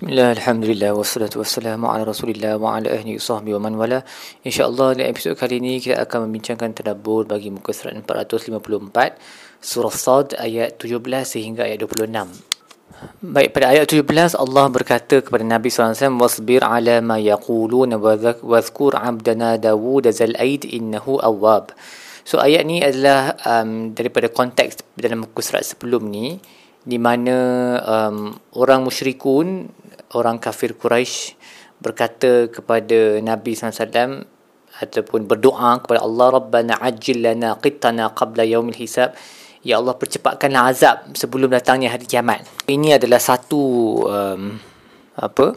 Bismillah, Alhamdulillah, wassalatu wassalamu ala rasulillah wa ala ahli sahbihi wa man wala. InsyaAllah dalam episod kali ini kita akan membincangkan tadabur bagi muka surat 454 Surah Sad ayat 17 sehingga ayat 26 Baik, pada ayat 17 Allah berkata kepada Nabi SAW Wasbir ala ma yaquluna wa zkur abdana Dawud zal aid innahu awwab. So ayat ni adalah um, daripada konteks dalam muka surat sebelum ni di mana um, orang musyrikun orang kafir Quraisy berkata kepada Nabi SAW ataupun berdoa kepada Allah Rabbana ajil lana qittana qabla yaumil hisab Ya Allah percepatkanlah azab sebelum datangnya hari kiamat. Ini adalah satu um, apa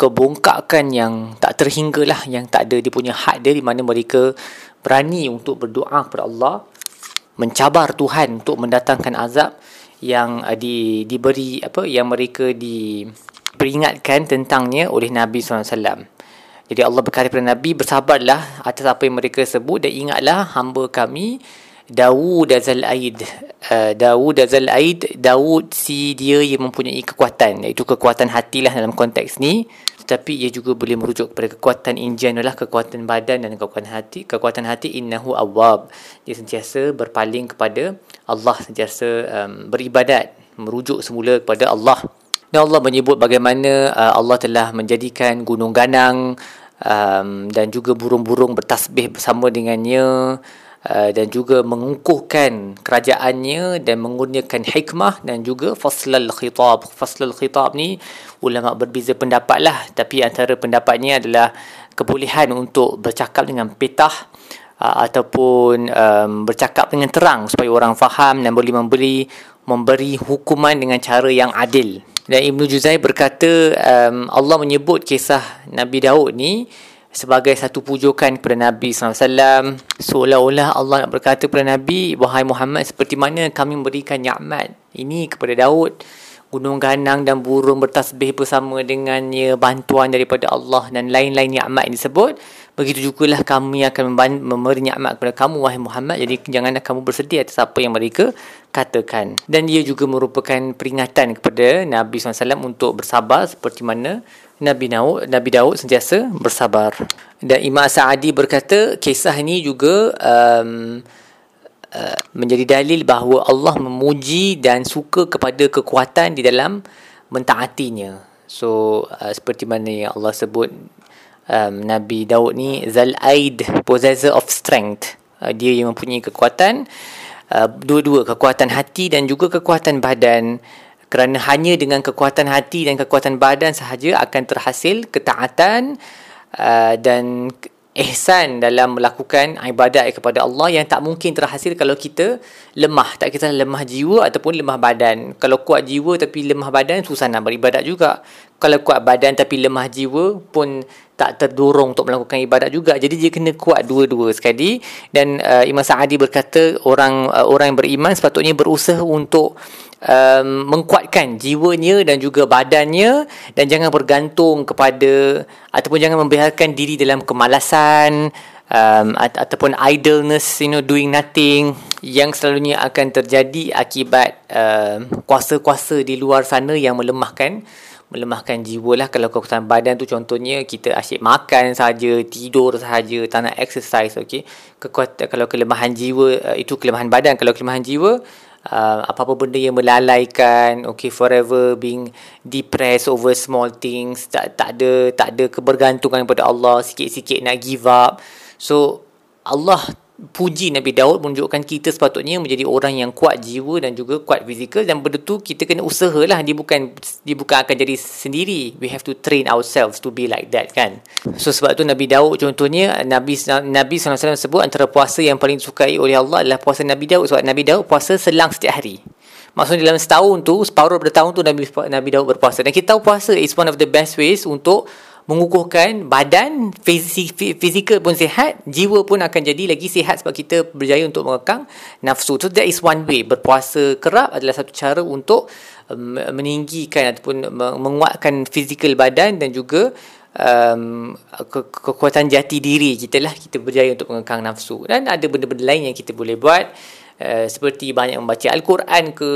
kebongkakan yang tak terhinggalah yang tak ada dia punya had dia di mana mereka berani untuk berdoa kepada Allah mencabar Tuhan untuk mendatangkan azab yang uh, di diberi apa yang mereka di peringatkan tentangnya oleh Nabi SAW. Jadi Allah berkata kepada Nabi, bersabarlah atas apa yang mereka sebut dan ingatlah hamba kami Dawud Azal Aid. Uh, Dawud Azal Aid, Dawud si dia yang mempunyai kekuatan. Iaitu kekuatan hatilah dalam konteks ni. Tetapi ia juga boleh merujuk kepada kekuatan in general lah, kekuatan badan dan kekuatan hati. Kekuatan hati innahu awab. Dia sentiasa berpaling kepada Allah, sentiasa um, beribadat. Merujuk semula kepada Allah. Dan Allah menyebut bagaimana uh, Allah telah menjadikan gunung ganang um, dan juga burung-burung bertasbih bersama dengannya uh, dan juga mengukuhkan kerajaannya dan menggunakan hikmah dan juga faslal khitab. Faslal khitab ni ulama berbeza pendapat lah tapi antara pendapatnya adalah kebolehan untuk bercakap dengan petah uh, ataupun um, bercakap dengan terang supaya orang faham dan boleh memberi memberi hukuman dengan cara yang adil. Dan Ibn Juzai berkata um, Allah menyebut kisah Nabi Daud ni sebagai satu pujukan kepada Nabi SAW. Seolah-olah Allah nak berkata kepada Nabi, Wahai Muhammad, seperti mana kami memberikan ni'mat ini kepada Daud. Gunung ganang dan burung bertasbih bersama dengannya, bantuan daripada Allah dan lain-lain ni'mat yang disebut. Begitu juga lah kami akan memberi ni'mat kepada kamu, wahai Muhammad. Jadi janganlah kamu bersedih atas apa yang mereka katakan. Dan dia juga merupakan peringatan kepada Nabi SAW untuk bersabar seperti mana Nabi Daud, Nabi Daud sentiasa bersabar. Dan Imam Sa'adi berkata kisah ini juga um, uh, menjadi dalil bahawa Allah memuji dan suka kepada kekuatan di dalam mentaatinya. So uh, seperti mana yang Allah sebut um, Nabi Daud ni Zal Aid possessor of strength. Uh, dia yang mempunyai kekuatan. Uh, dua-dua kekuatan hati dan juga kekuatan badan. Kerana hanya dengan kekuatan hati dan kekuatan badan sahaja akan terhasil ketaatan uh, dan ihsan dalam melakukan ibadat kepada Allah yang tak mungkin terhasil kalau kita lemah. Tak kita lemah jiwa ataupun lemah badan. Kalau kuat jiwa tapi lemah badan susah nak beribadat juga. Kalau kuat badan tapi lemah jiwa pun tak terdorong untuk melakukan ibadat juga. Jadi dia kena kuat dua-dua sekali. Dan uh, Imam Sa'adi berkata orang uh, orang yang beriman sepatutnya berusaha untuk um, mengkuatkan jiwanya dan juga badannya dan jangan bergantung kepada ataupun jangan membiarkan diri dalam kemalasan um, ataupun idleness you know doing nothing yang selalunya akan terjadi akibat um, kuasa-kuasa di luar sana yang melemahkan melemahkan jiwa lah. Kalau kekuatan badan tu contohnya kita asyik makan saja tidur saja tak nak exercise okey? Kekuatan kalau kelemahan jiwa uh, itu kelemahan badan. Kalau kelemahan jiwa uh, apa-apa benda yang melalaikan okay forever being depressed over small things tak tak ada tak ada kebergantungan kepada Allah sikit-sikit nak give up. So Allah puji Nabi Daud menunjukkan kita sepatutnya menjadi orang yang kuat jiwa dan juga kuat fizikal. Dan benda tu kita kena usahalah. Dia bukan dia bukan akan jadi sendiri. We have to train ourselves to be like that kan? So sebab tu Nabi Daud contohnya Nabi Nabi SAW sebut antara puasa yang paling disukai oleh Allah adalah puasa Nabi Daud. Sebab Nabi Daud puasa selang setiap hari. Maksudnya dalam setahun tu, separuh pada tahun tu Nabi, Nabi Daud berpuasa. Dan kita tahu puasa is one of the best ways untuk mengukuhkan badan fizikal pun sihat jiwa pun akan jadi lagi sihat sebab kita berjaya untuk mengekang nafsu. So that is one way. Berpuasa kerap adalah satu cara untuk um, meninggikan ataupun menguatkan fizikal badan dan juga um, ke- kekuatan jati diri kita lah. Kita berjaya untuk mengekang nafsu. Dan ada benda-benda lain yang kita boleh buat uh, seperti banyak membaca Al-Quran ke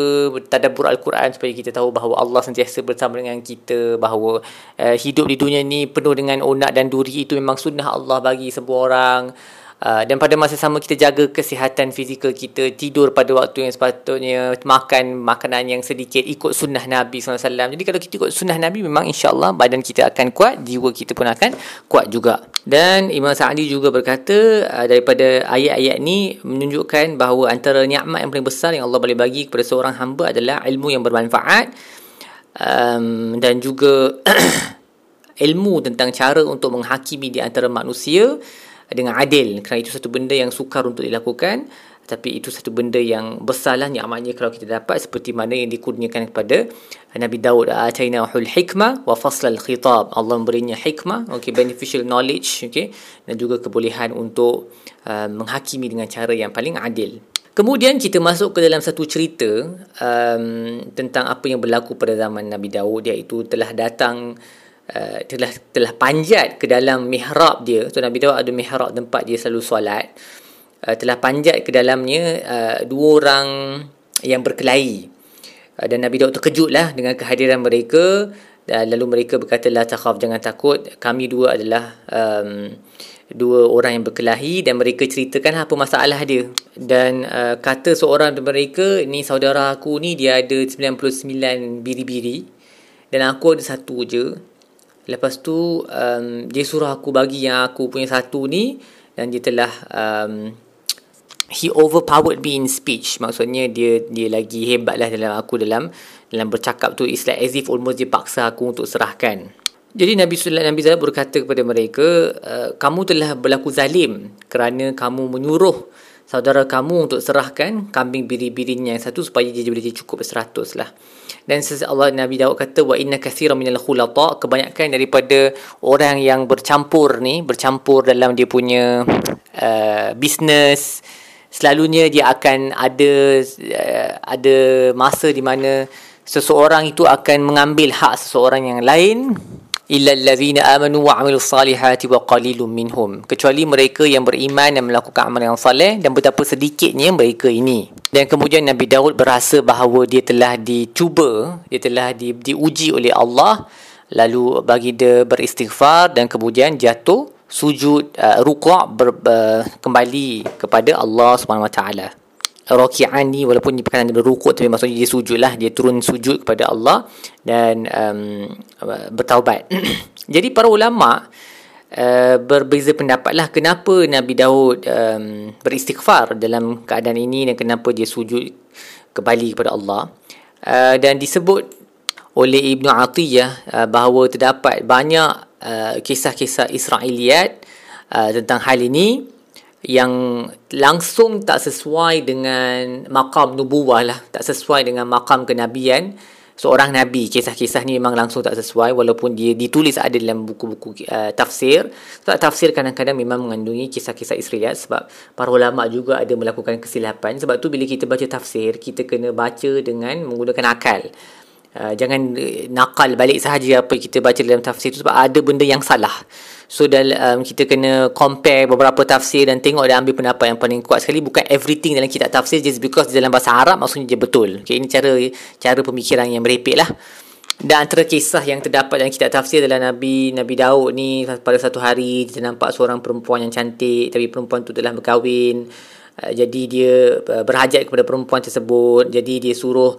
tadabbur Al-Quran supaya kita tahu bahawa Allah sentiasa bersama dengan kita bahawa uh, hidup di dunia ni penuh dengan onak dan duri itu memang sunnah Allah bagi semua orang Uh, dan pada masa sama kita jaga kesihatan fizikal kita tidur pada waktu yang sepatutnya makan makanan yang sedikit ikut sunnah Nabi SAW jadi kalau kita ikut sunnah Nabi memang insyaAllah badan kita akan kuat jiwa kita pun akan kuat juga. Dan Imam Sa'adi juga berkata uh, daripada ayat-ayat ni menunjukkan bahawa antara nikmat yang paling besar yang Allah boleh bagi kepada seorang hamba adalah ilmu yang bermanfaat um, dan juga ilmu tentang cara untuk menghakimi di antara manusia dengan adil. Kerana itu satu benda yang sukar untuk dilakukan tapi itu satu benda yang besarlah nikmatnya kalau kita dapat seperti mana yang dikurniakan kepada Nabi Daud. Atainahul hikmah wa faslal khitab. Allah memberinya hikmah okay beneficial knowledge okay dan juga kebolehan untuk uh, menghakimi dengan cara yang paling adil. Kemudian kita masuk ke dalam satu cerita um, tentang apa yang berlaku pada zaman Nabi Daud iaitu telah datang uh, telah telah panjat ke dalam mihrab dia. So Nabi Daud ada mihrab tempat dia selalu solat. Uh, telah panjat ke dalamnya uh, dua orang yang berkelahi. Uh, dan Nabi Daud terkejutlah dengan kehadiran mereka dan lalu mereka berkata la takhaf jangan takut kami dua adalah um, dua orang yang berkelahi dan mereka ceritakan apa masalah dia dan uh, kata seorang dari mereka ni saudara aku ni dia ada 99 biri-biri dan aku ada satu je Lepas tu um, dia suruh aku bagi yang aku punya satu ni dan dia telah um, he overpowered me in speech. Maksudnya dia dia lagi hebat lah dalam aku dalam dalam bercakap tu. It's like as if almost dia paksa aku untuk serahkan. Jadi Nabi Sallallahu Nabi Zalab berkata kepada mereka, uh, kamu telah berlaku zalim kerana kamu menyuruh saudara kamu untuk serahkan kambing biri-birinya yang satu supaya dia boleh cukup seratus lah. Dan Allah Nabi Daud kata wa inna kathira minal khulata kebanyakan daripada orang yang bercampur ni bercampur dalam dia punya uh, business selalunya dia akan ada uh, ada masa di mana seseorang itu akan mengambil hak seseorang yang lain illa allazina amanu wa amilus salihati wa qalilum minhum. Kecuali mereka yang beriman dan melakukan amal yang saleh dan betapa sedikitnya mereka ini. Dan kemudian Nabi Daud berasa bahawa dia telah dicuba dia telah di, diuji oleh Allah lalu bagi dia beristighfar dan kemudian jatuh sujud uh, rukuk ber, uh, kembali kepada Allah Subhanahu wa taala raki'an ni walaupun dia perkataan dia berrukuk tapi maksudnya dia sujud lah dia turun sujud kepada Allah dan um, bertaubat. Jadi para ulama uh, berbeza pendapat lah kenapa Nabi Daud um, beristighfar dalam keadaan ini dan kenapa dia sujud kembali kepada Allah. Uh, dan disebut oleh Ibnu Atiyah uh, bahawa terdapat banyak uh, kisah-kisah Israeliat uh, tentang hal ini yang langsung tak sesuai dengan makam nubuah lah. Tak sesuai dengan makam kenabian. Seorang nabi kisah-kisah ni memang langsung tak sesuai walaupun dia ditulis ada dalam buku-buku uh, tafsir. Sebab tafsir kadang-kadang memang mengandungi kisah-kisah Israel sebab para ulama juga ada melakukan kesilapan. Sebab tu bila kita baca tafsir kita kena baca dengan menggunakan akal Uh, jangan uh, nakal balik sahaja apa kita baca dalam tafsir tu sebab ada benda yang salah. So dalam um, kita kena compare beberapa tafsir dan tengok dan ambil pendapat yang paling kuat sekali bukan everything dalam kitab tafsir just because dalam bahasa Arab maksudnya dia betul. Okay, ini cara cara pemikiran yang merepek lah. Dan antara kisah yang terdapat dalam kitab tafsir adalah Nabi Nabi Daud ni pada satu hari kita nampak seorang perempuan yang cantik tapi perempuan tu telah berkahwin. Uh, jadi dia uh, berhajat kepada perempuan tersebut. Jadi dia suruh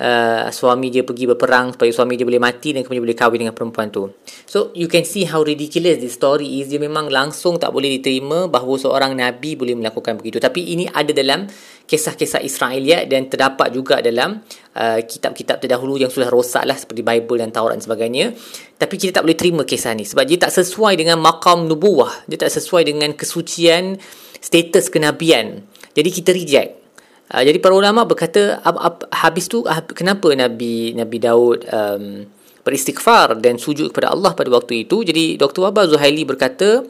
uh, suami dia pergi berperang supaya suami dia boleh mati dan kemudian boleh kahwin dengan perempuan tu. So you can see how ridiculous this story is. Dia memang langsung tak boleh diterima bahawa seorang nabi boleh melakukan begitu. Tapi ini ada dalam kisah-kisah Israeliat dan terdapat juga dalam uh, kitab-kitab terdahulu yang sudah rosak lah seperti Bible dan Taurat dan sebagainya. Tapi kita tak boleh terima kisah ni sebab dia tak sesuai dengan makam nubuah. Dia tak sesuai dengan kesucian status kenabian. Jadi kita reject. Uh, jadi para ulama berkata ab, ab, habis tu uh, kenapa Nabi Nabi Daud um, beristighfar dan sujud kepada Allah pada waktu itu. Jadi Dr. Wabah Zuhaili berkata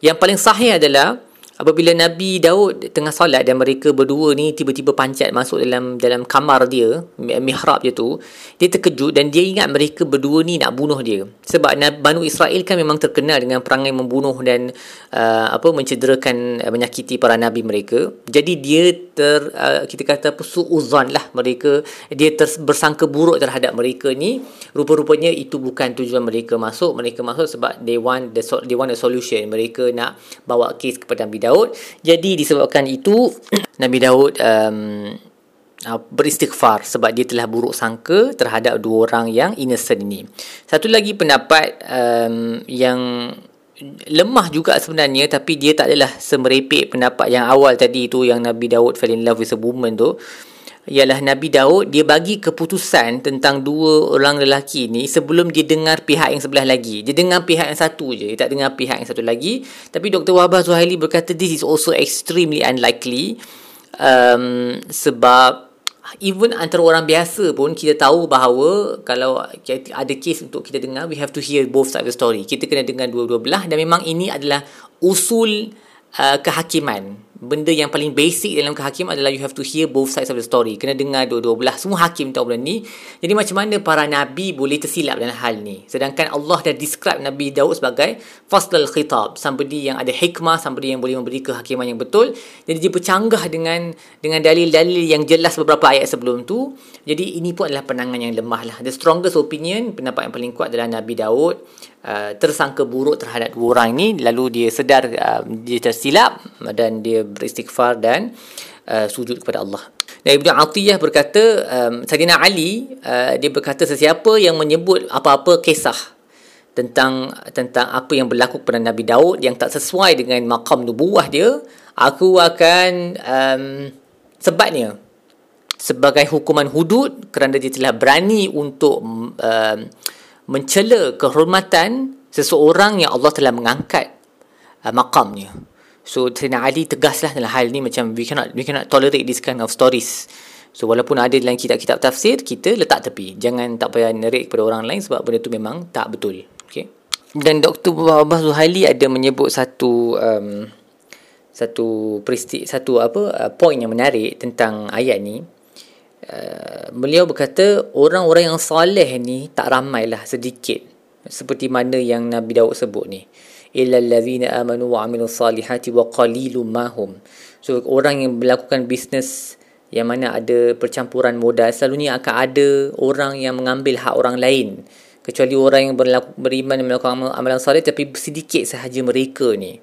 yang paling sahih adalah apabila Nabi Daud tengah solat dan mereka berdua ni tiba-tiba pancat masuk dalam dalam kamar dia mihrab dia tu dia terkejut dan dia ingat mereka berdua ni nak bunuh dia. Sebab Banu Israel kan memang terkenal dengan perangai membunuh dan uh, apa mencederakan uh, menyakiti para nabi mereka. Jadi dia ter uh, kita kata apa suuzan lah mereka. Dia ter, bersangka buruk terhadap mereka ni. Rupa-rupanya itu bukan tujuan mereka masuk. Mereka masuk sebab they want the they want a solution. Mereka nak bawa kes kepada Nabi Daud Daud. Jadi disebabkan itu Nabi Daud um, beristighfar sebab dia telah buruk sangka terhadap dua orang yang innocent ini. Satu lagi pendapat um, yang lemah juga sebenarnya tapi dia tak adalah semerepek pendapat yang awal tadi tu yang Nabi Daud fell in love with a woman tu ialah Nabi Daud dia bagi keputusan tentang dua orang lelaki ni sebelum dia dengar pihak yang sebelah lagi. Dia dengar pihak yang satu je, dia tak dengar pihak yang satu lagi. Tapi Dr. Wahbah Zuhaili berkata this is also extremely unlikely um, sebab even antara orang biasa pun kita tahu bahawa kalau ada kes untuk kita dengar we have to hear both side of the story. Kita kena dengar dua-dua belah dan memang ini adalah usul uh, kehakiman benda yang paling basic dalam kehakiman adalah you have to hear both sides of the story. Kena dengar dua-dua belah. Semua hakim tahu benda ni. Jadi macam mana para nabi boleh tersilap dalam hal ni? Sedangkan Allah dah describe Nabi Daud sebagai fasl khitab, somebody yang ada hikmah, somebody yang boleh memberi kehakiman yang betul. Jadi dia bercanggah dengan dengan dalil-dalil yang jelas beberapa ayat sebelum tu. Jadi ini pun adalah penangan yang lemah lah. The strongest opinion, pendapat yang paling kuat adalah Nabi Daud uh, tersangka buruk terhadap dua orang ni lalu dia sedar uh, dia tersilap dan dia beristighfar dan uh, sujud kepada Allah. Dan Ibnu Atiyah berkata um, Sayyidina Ali uh, dia berkata sesiapa yang menyebut apa-apa kisah tentang tentang apa yang berlaku kepada Nabi Daud yang tak sesuai dengan makam nubuah dia, aku akan um, sebabnya sebagai hukuman hudud kerana dia telah berani untuk um, mencela kehormatan seseorang yang Allah telah mengangkat uh, makamnya. So Sayyidina Ali tegaslah dalam hal ni macam we cannot we cannot tolerate this kind of stories. So walaupun ada dalam kitab-kitab tafsir, kita letak tepi. Jangan tak payah narrate kepada orang lain sebab benda tu memang tak betul. Okay. Dan Dr. Babah Zuhaili ada menyebut satu um, satu peristi satu apa uh, point yang menarik tentang ayat ni. Uh, beliau berkata orang-orang yang soleh ni tak ramai lah sedikit seperti mana yang Nabi Daud sebut ni. Illa allazina amanu wa amilu salihati wa qalilum mahum so orang yang melakukan bisnes yang mana ada percampuran modal selalunya akan ada orang yang mengambil hak orang lain. Kecuali orang yang berlaku, beriman dan melakukan amalan salih tapi sedikit sahaja mereka ni.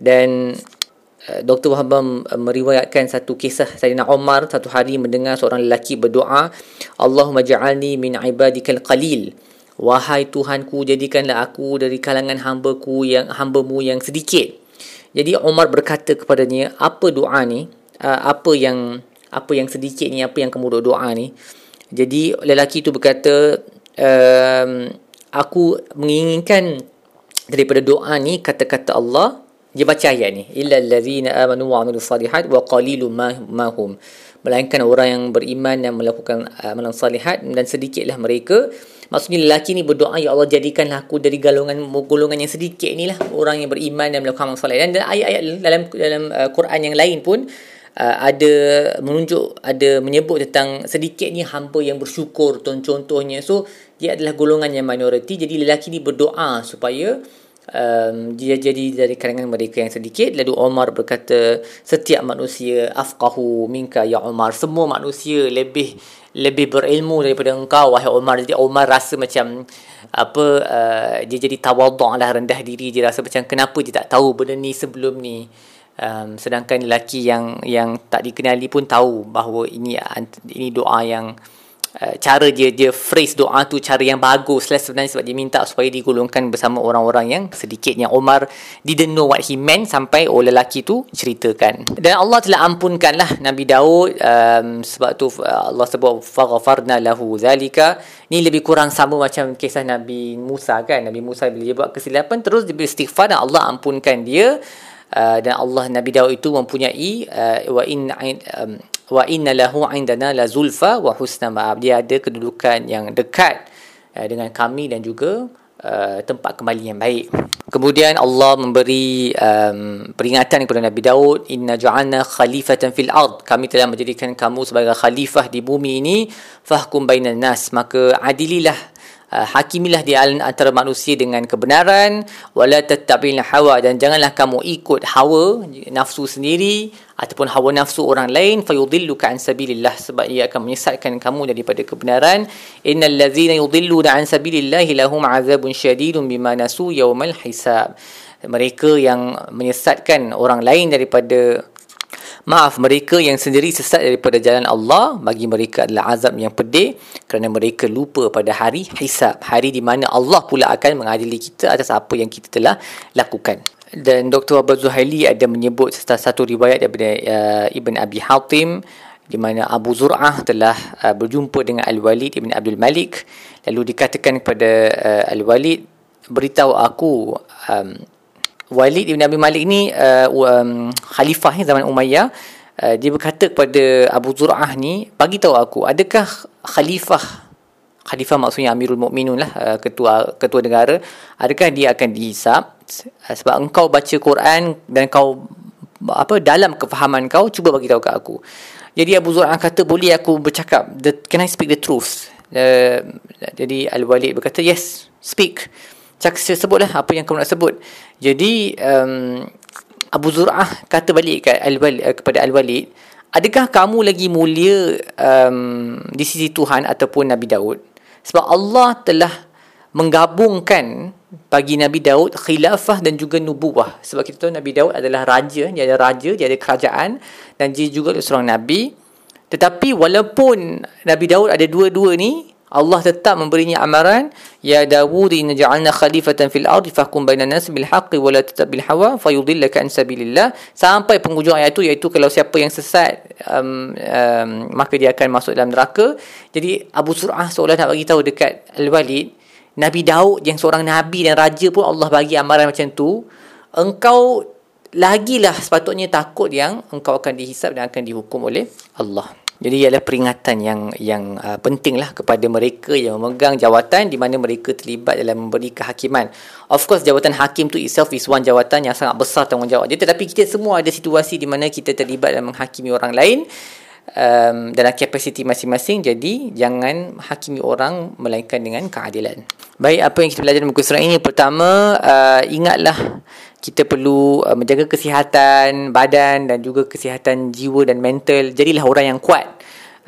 Dan Dr. Wahab meriwayatkan satu kisah Sayyidina Umar satu hari mendengar seorang lelaki berdoa Allahumma ja'alni min ibadikal qalil Wahai Tuhanku jadikanlah aku dari kalangan hamba-Ku yang hamba-Mu yang sedikit. Jadi Umar berkata kepadanya, apa doa ni? Uh, apa yang apa yang sedikit ni? Apa yang kamu doa ni? Jadi lelaki itu berkata, um, aku menginginkan daripada doa ni kata-kata Allah dia baca ayat ni illa allazina amanu wa amilus salihat wa qalilum ma hum melainkan orang yang beriman dan melakukan amalan salihat dan sedikitlah mereka Maksudnya lelaki ni berdoa ya Allah jadikanlah aku dari golongan golongan yang sedikit ni lah orang yang beriman dan melakukan amal soleh. Dan ayat-ayat dalam dalam uh, Quran yang lain pun uh, ada menunjuk ada menyebut tentang sedikit ni hamba yang bersyukur contohnya. So dia adalah golongan yang minoriti jadi lelaki ni berdoa supaya um, dia jadi dari kalangan mereka yang sedikit. Lalu Omar berkata setiap manusia afqahu minka ya Omar. Semua manusia lebih lebih berilmu daripada engkau wahai Umar jadi Umar rasa macam apa uh, dia jadi tawaduk lah rendah diri. Dia rasa macam kenapa dia tak tahu benda ni sebelum ni? Um, sedangkan lelaki yang yang tak dikenali pun tahu bahawa ini ini doa yang Uh, cara dia dia phrase doa tu cara yang bagus lah sebenarnya sebab dia minta supaya digolongkan bersama orang-orang yang sedikitnya. Omar didn't know what he meant sampai oh lelaki tu ceritakan. Dan Allah telah ampunkan lah Nabi Daud um, sebab tu uh, Allah sebut faghafarna lahu zalika. Ni lebih kurang sama macam kisah Nabi Musa kan? Nabi Musa bila dia buat kesilapan terus dia beristighfar dan Allah ampunkan dia. Uh, dan Allah Nabi Daud itu mempunyai uh, wa in um, wa inna lahu indana la zulfa wa husna ma'ab dia ada kedudukan yang dekat uh, dengan kami dan juga uh, tempat kembali yang baik. Kemudian Allah memberi um, peringatan kepada Nabi Daud, "Inna ja'alna khalifatan fil ard." Kami telah menjadikan kamu sebagai khalifah di bumi ini, fahkum bainan nas. Maka adililah uh, hakimilah di antara manusia dengan kebenaran. Wala tattabi'il hawa dan janganlah kamu ikut hawa nafsu sendiri ataupun hawa nafsu orang lain. Fayudilluka an sabilillah sebab ia akan menyesatkan kamu daripada kebenaran. Innal ladzina yudilluna an sabilillah lahum azabun syadidun bima nasu yaumal hisab. Mereka yang menyesatkan orang lain daripada Maaf mereka yang sendiri sesat daripada jalan Allah bagi mereka adalah azab yang pedih kerana mereka lupa pada hari hisab hari di mana Allah pula akan mengadili kita atas apa yang kita telah lakukan dan Dr. Abdul Zuhaili ada menyebut satu riwayat daripada uh, Ibn Abi Hatim di mana Abu Zur'ah telah uh, berjumpa dengan Al-Walid Ibn Abdul Malik lalu dikatakan kepada uh, Al-Walid beritahu aku um, Walid Ibn Abi Malik ni uh, um, khalifah ni zaman Umayyah uh, dia berkata kepada Abu Zur'ah ni bagi tahu aku adakah khalifah khalifah maksudnya Amirul Mukminun lah uh, ketua ketua negara adakah dia akan dihisap? Eh, sebab engkau baca Quran dan kau apa dalam kefahaman kau cuba bagi tahu kat aku. Jadi Abu Zur'ah kata boleh aku bercakap the, can I speak the truth? Uh, jadi Al-Walid berkata yes speak cak sebutlah apa yang kau nak sebut. Jadi um, Abu Zur'ah kata balik kat Al-Walid, uh, kepada Al-Walid adakah kamu lagi mulia um, di sisi Tuhan ataupun Nabi Daud? Sebab Allah telah menggabungkan bagi Nabi Daud khilafah dan juga nubuah. Sebab kita tahu Nabi Daud adalah raja dia ada raja dia ada kerajaan dan dia juga seorang nabi. Tetapi walaupun Nabi Daud ada dua-dua ni Allah tetap memberinya amaran ya Dawud inna ja'alna khalifatan fil ardi fahkum bainan nas bil haqqi wa la tattabil hawa fayudillaka an sabilillah sampai penghujung ayat itu iaitu kalau siapa yang sesat um, um, maka dia akan masuk dalam neraka jadi Abu Sur'ah seolah nak bagi tahu dekat Al-Walid Nabi Daud yang seorang Nabi dan Raja pun Allah bagi amaran macam tu. Engkau lagilah sepatutnya takut yang engkau akan dihisap dan akan dihukum oleh Allah. Jadi ialah peringatan yang yang uh, pentinglah kepada mereka yang memegang jawatan di mana mereka terlibat dalam memberi kehakiman. Of course jawatan hakim tu itself is one jawatan yang sangat besar tanggungjawab dia tetapi kita semua ada situasi di mana kita terlibat dalam menghakimi orang lain um, dalam kapasiti masing-masing. Jadi jangan hakimi orang melainkan dengan keadilan. Baik apa yang kita belajar dalam muka surat ini? Pertama uh, ingatlah kita perlu uh, menjaga kesihatan badan dan juga kesihatan jiwa dan mental. Jadilah orang yang kuat.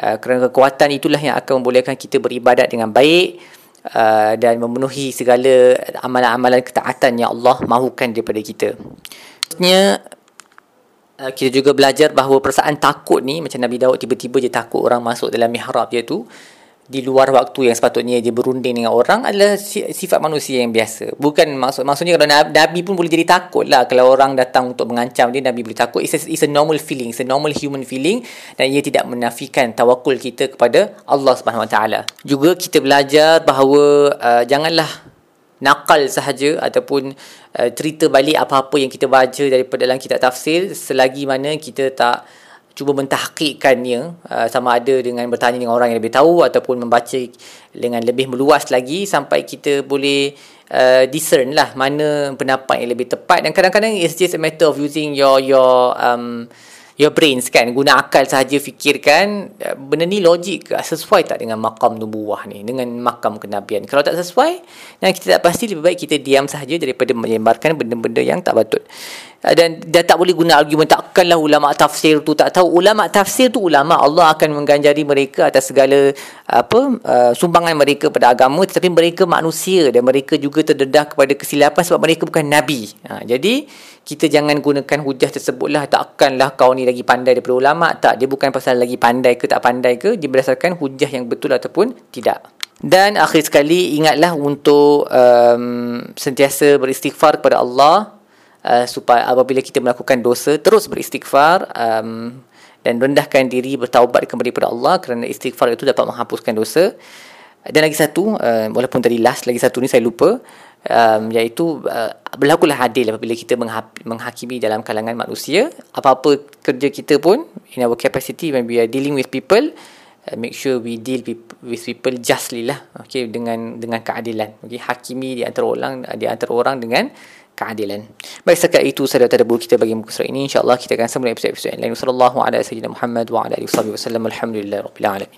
Uh, kerana kekuatan itulah yang akan membolehkan kita beribadat dengan baik uh, dan memenuhi segala amalan-amalan ketaatan yang Allah mahukan daripada kita. Maksudnya Uh, kita juga belajar bahawa perasaan takut ni macam Nabi Daud tiba-tiba dia takut orang masuk dalam mihrab dia tu di luar waktu yang sepatutnya dia berunding dengan orang adalah sifat manusia yang biasa. Bukan maksud maksudnya kalau Nabi pun boleh jadi takut lah kalau orang datang untuk mengancam dia Nabi boleh takut. It's a, it's a normal feeling, it's a normal human feeling dan ia tidak menafikan tawakul kita kepada Allah Subhanahu Wa Taala. Juga kita belajar bahawa uh, janganlah nakal sahaja ataupun uh, cerita balik apa-apa yang kita baca daripada dalam kitab tafsir selagi mana kita tak cuba mentahqiqkannya uh, sama ada dengan bertanya dengan orang yang lebih tahu ataupun membaca dengan lebih meluas lagi sampai kita boleh uh, discern lah mana pendapat yang lebih tepat. Dan kadang-kadang it's just a matter of using your your um, your brains kan guna akal sahaja fikirkan eh, benda ni logik ke? Sesuai tak dengan makam nubuah ni dengan makam kenabian? Kalau tak sesuai dan kita tak pasti lebih baik kita diam sahaja daripada menyebarkan benda-benda yang tak patut. Eh, dan dia tak boleh guna argument takkanlah ulama tafsir tu tak tahu. Ulama tafsir tu ulama Allah akan mengganjari mereka atas segala apa uh, sumbangan mereka pada agama tetapi mereka manusia dan mereka juga terdedah kepada kesilapan sebab mereka bukan nabi. Ha, jadi kita jangan gunakan hujah tersebutlah. Takkanlah kau ni lagi pandai daripada ulama. Tak dia bukan pasal lagi pandai ke tak pandai ke. Dia berdasarkan hujah yang betul ataupun tidak. Dan akhir sekali ingatlah untuk um, sentiasa beristighfar kepada Allah uh, supaya apabila kita melakukan dosa terus beristighfar um, dan rendahkan diri bertaubat kembali kepada Allah. Kerana istighfar itu dapat menghapuskan dosa. Dan lagi satu uh, walaupun tadi last lagi satu ni saya lupa um, iaitu uh, berlakulah adil apabila kita menghakimi dalam kalangan manusia apa-apa kerja kita pun in our capacity when we are dealing with people uh, make sure we deal with people justly lah okay dengan dengan keadilan okay hakimi di antara orang di antara orang dengan keadilan. Baik setakat itu sahaja tadabbur kita bagi muka surat ini. InsyaAllah kita akan sambung episod-episod lain. Wassalamualaikum warahmatullahi wabarakatuh. Wa ala alihi wasallam. Alamin.